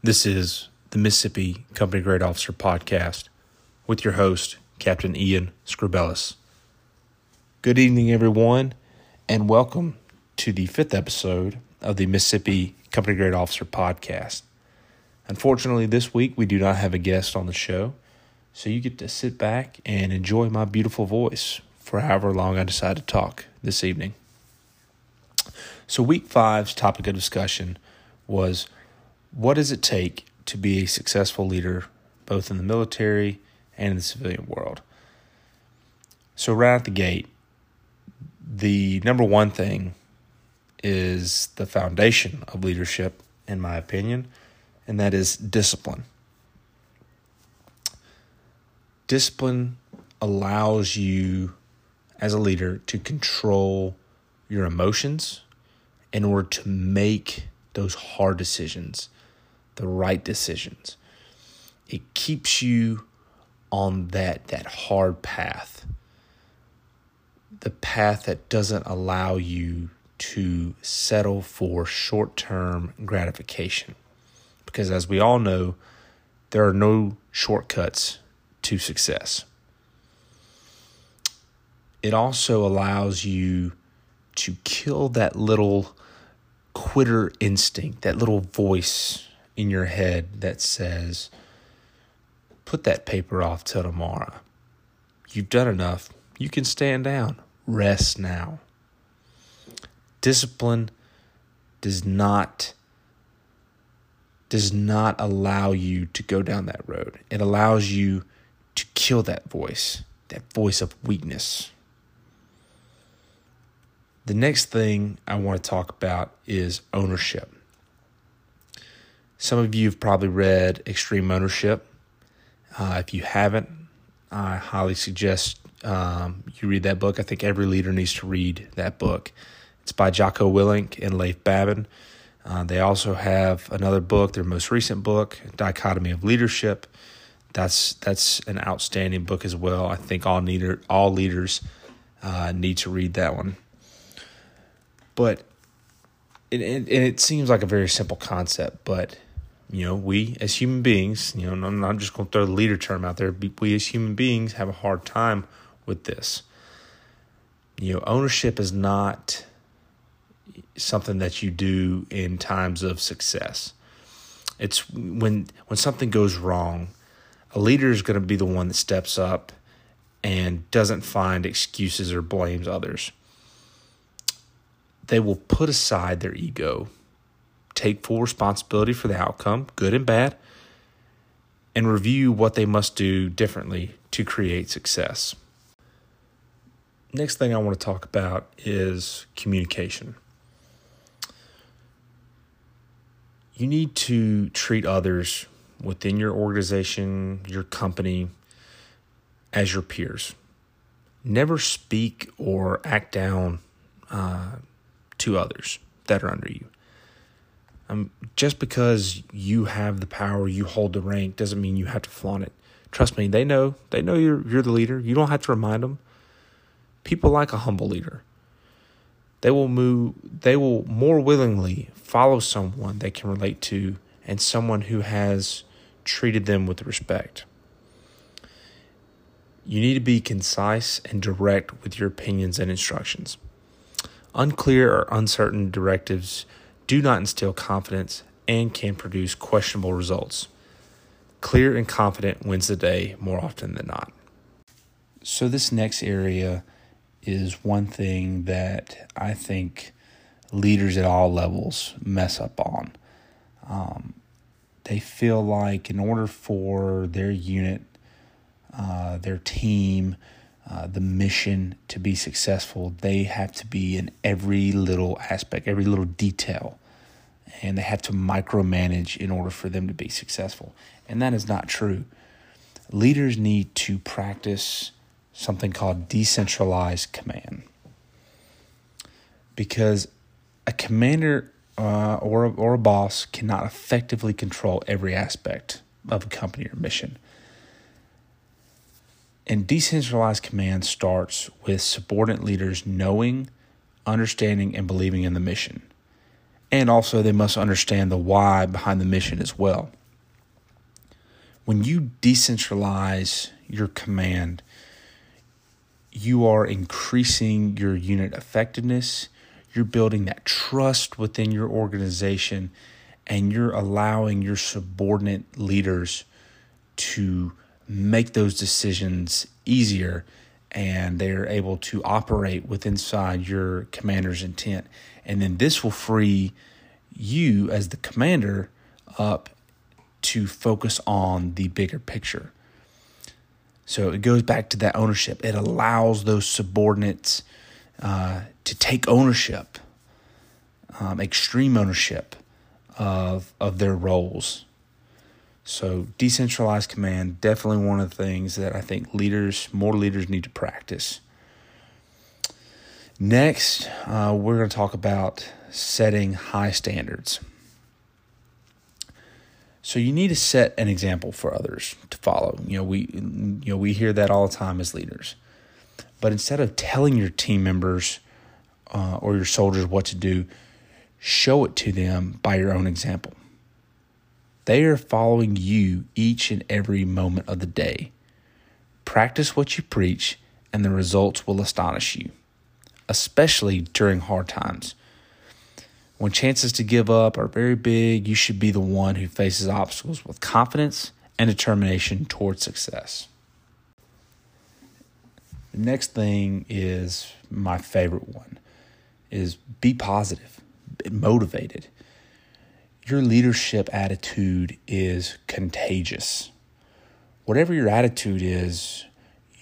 This is the Mississippi Company Grade Officer Podcast with your host, Captain Ian Scribellis. Good evening, everyone, and welcome to the fifth episode of the Mississippi Company Grade Officer Podcast. Unfortunately, this week we do not have a guest on the show, so you get to sit back and enjoy my beautiful voice for however long I decide to talk this evening. So, week five's topic of discussion was what does it take to be a successful leader, both in the military and in the civilian world? So, right at the gate, the number one thing is the foundation of leadership, in my opinion, and that is discipline. Discipline allows you as a leader to control your emotions in order to make those hard decisions the right decisions. It keeps you on that that hard path. The path that doesn't allow you to settle for short-term gratification. Because as we all know, there are no shortcuts to success. It also allows you to kill that little quitter instinct, that little voice in your head that says, put that paper off till tomorrow. You've done enough. You can stand down. Rest now. Discipline does not does not allow you to go down that road. It allows you to kill that voice, that voice of weakness. The next thing I want to talk about is ownership. Some of you have probably read Extreme Ownership. Uh, if you haven't, I highly suggest um, you read that book. I think every leader needs to read that book. It's by Jocko Willink and Leif Babin. Uh, they also have another book, their most recent book, Dichotomy of Leadership. That's that's an outstanding book as well. I think all leader all leaders uh, need to read that one. But it, it, it seems like a very simple concept, but you know, we as human beings, you know, I'm not just going to throw the leader term out there. We as human beings have a hard time with this. You know, ownership is not something that you do in times of success. It's when when something goes wrong, a leader is going to be the one that steps up and doesn't find excuses or blames others. They will put aside their ego take full responsibility for the outcome, good and bad, and review what they must do differently to create success. Next thing I want to talk about is communication. You need to treat others within your organization, your company, as your peers. Never speak or act down uh, to others that are under you. Um, just because you have the power, you hold the rank, doesn't mean you have to flaunt it. Trust me, they know. They know you're you're the leader. You don't have to remind them. People like a humble leader. They will move. They will more willingly follow someone they can relate to and someone who has treated them with respect. You need to be concise and direct with your opinions and instructions. Unclear or uncertain directives do not instill confidence and can produce questionable results. Clear and confident wins the day more often than not. So, this next area is one thing that I think leaders at all levels mess up on. Um, they feel like in order for their unit, uh, their team, uh, the mission to be successful, they have to be in every little aspect, every little detail, and they have to micromanage in order for them to be successful. And that is not true. Leaders need to practice something called decentralized command because a commander uh, or, or a boss cannot effectively control every aspect of a company or mission. And decentralized command starts with subordinate leaders knowing, understanding, and believing in the mission. And also, they must understand the why behind the mission as well. When you decentralize your command, you are increasing your unit effectiveness, you're building that trust within your organization, and you're allowing your subordinate leaders to make those decisions easier and they're able to operate with inside your commander's intent. And then this will free you as the commander up to focus on the bigger picture. So it goes back to that ownership. It allows those subordinates uh, to take ownership, um, extreme ownership of of their roles. So decentralized command definitely one of the things that I think leaders, more leaders, need to practice. Next, uh, we're going to talk about setting high standards. So you need to set an example for others to follow. You know, we you know we hear that all the time as leaders. But instead of telling your team members uh, or your soldiers what to do, show it to them by your own example. They are following you each and every moment of the day. Practice what you preach, and the results will astonish you, especially during hard times. When chances to give up are very big, you should be the one who faces obstacles with confidence and determination towards success. The next thing is my favorite one is be positive, be motivated. Your leadership attitude is contagious. Whatever your attitude is,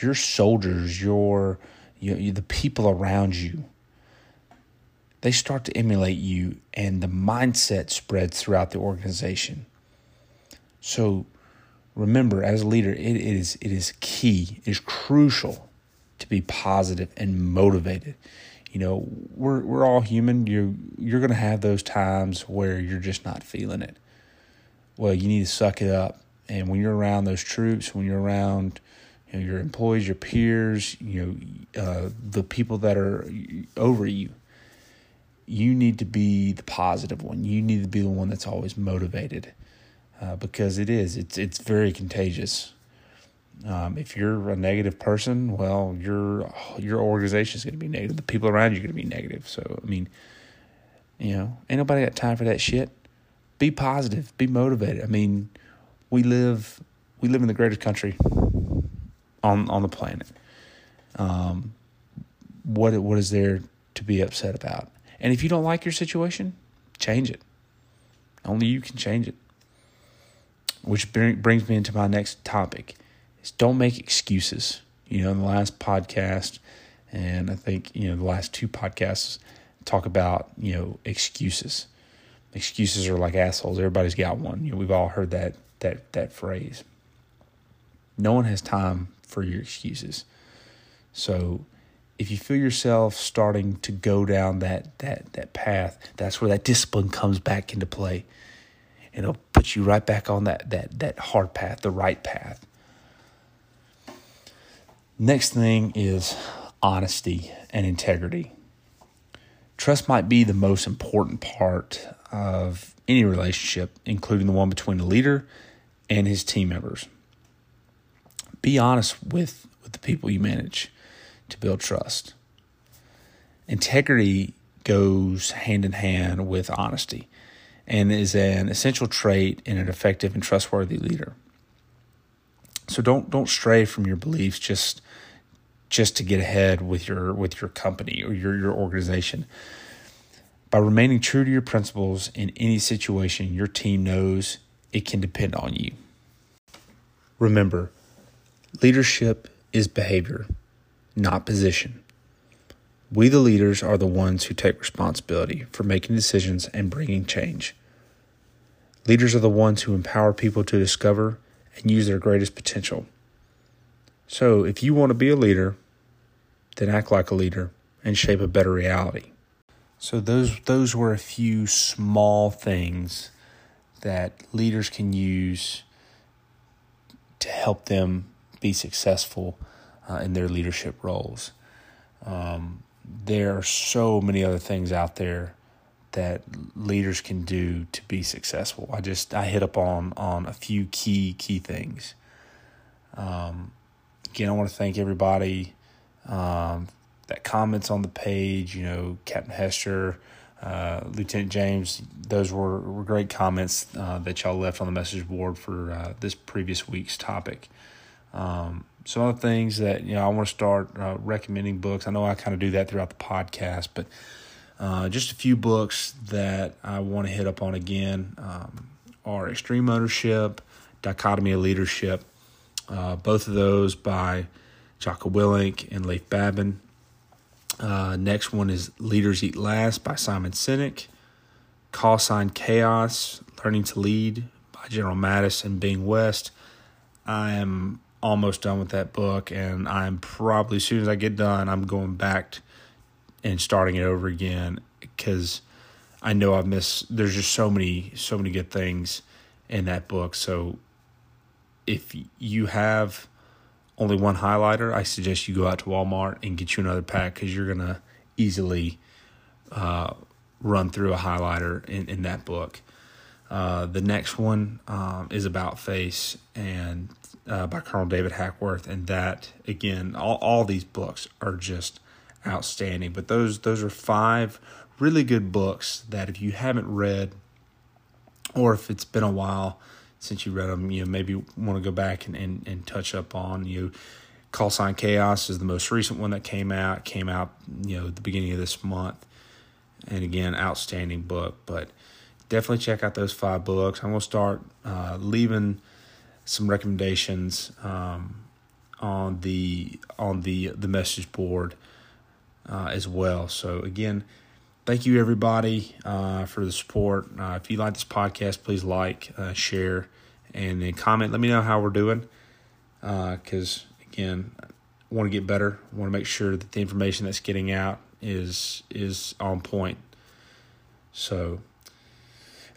your soldiers, your, your the people around you, they start to emulate you and the mindset spreads throughout the organization. So remember as a leader, it is it is key, it is crucial to be positive and motivated. You know, we're we're all human. You're you're gonna have those times where you're just not feeling it. Well, you need to suck it up. And when you're around those troops, when you're around you know, your employees, your peers, you know, uh, the people that are over you, you need to be the positive one. You need to be the one that's always motivated, uh, because it is. It's it's very contagious. Um, if you're a negative person, well, your your organization is going to be negative. The people around you are going to be negative. So I mean, you know, ain't nobody got time for that shit. Be positive. Be motivated. I mean, we live we live in the greatest country on on the planet. Um, what what is there to be upset about? And if you don't like your situation, change it. Only you can change it. Which brings me into my next topic is don't make excuses. You know, in the last podcast, and I think, you know, the last two podcasts talk about, you know, excuses. Excuses are like assholes. Everybody's got one. You know, we've all heard that that that phrase. No one has time for your excuses. So if you feel yourself starting to go down that that that path, that's where that discipline comes back into play. And it'll put you right back on that that that hard path, the right path. Next thing is honesty and integrity. Trust might be the most important part of any relationship, including the one between the leader and his team members. Be honest with, with the people you manage to build trust. Integrity goes hand in hand with honesty and is an essential trait in an effective and trustworthy leader. So don't don't stray from your beliefs just just to get ahead with your with your company or your your organization. By remaining true to your principles in any situation, your team knows it can depend on you. Remember, leadership is behavior not position. We, the leaders, are the ones who take responsibility for making decisions and bringing change. Leaders are the ones who empower people to discover and use their greatest potential. So, if you want to be a leader, then act like a leader and shape a better reality. So, those, those were a few small things that leaders can use to help them be successful uh, in their leadership roles. Um, there are so many other things out there, that leaders can do to be successful. I just I hit up on on a few key key things. Um, again, I want to thank everybody um, that comments on the page. You know, Captain Hester, uh, Lieutenant James. Those were, were great comments uh, that y'all left on the message board for uh, this previous week's topic. Um, some other things that you know I want to start uh, recommending books. I know I kind of do that throughout the podcast, but uh, just a few books that I want to hit up on again um, are Extreme Ownership, Dichotomy of Leadership. Uh, both of those by Jocko Willink and Leif Babin. Uh, next one is Leaders Eat Last by Simon Sinek. Call Sign Chaos, Learning to Lead by General Mattis and Bing West. I am almost done with that book, and I'm probably as soon as I get done, I'm going back and starting it over again because I know I've missed. There's just so many, so many good things in that book. So if you have only one highlighter, I suggest you go out to Walmart and get you another pack because you're gonna easily uh, run through a highlighter in, in that book. Uh, the next one um, is about face and uh, by Colonel David Hackworth, and that again, all all these books are just outstanding. But those those are five really good books that if you haven't read, or if it's been a while since you read them, you know maybe want to go back and, and, and touch up on you. Call Sign Chaos is the most recent one that came out. Came out you know the beginning of this month, and again, outstanding book. But definitely check out those five books. I'm gonna start uh, leaving some recommendations um, on the on the the message board uh, as well. So again, thank you everybody uh, for the support. Uh, if you like this podcast, please like, uh, share, and then comment. Let me know how we're doing. Because uh, again, I want to get better. I want to make sure that the information that's getting out is is on point. So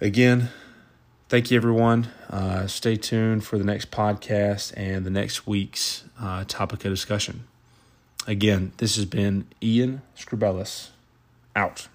again, thank you everyone. Uh, stay tuned for the next podcast and the next week's uh, topic of discussion. Again, this has been Ian Scribellis out.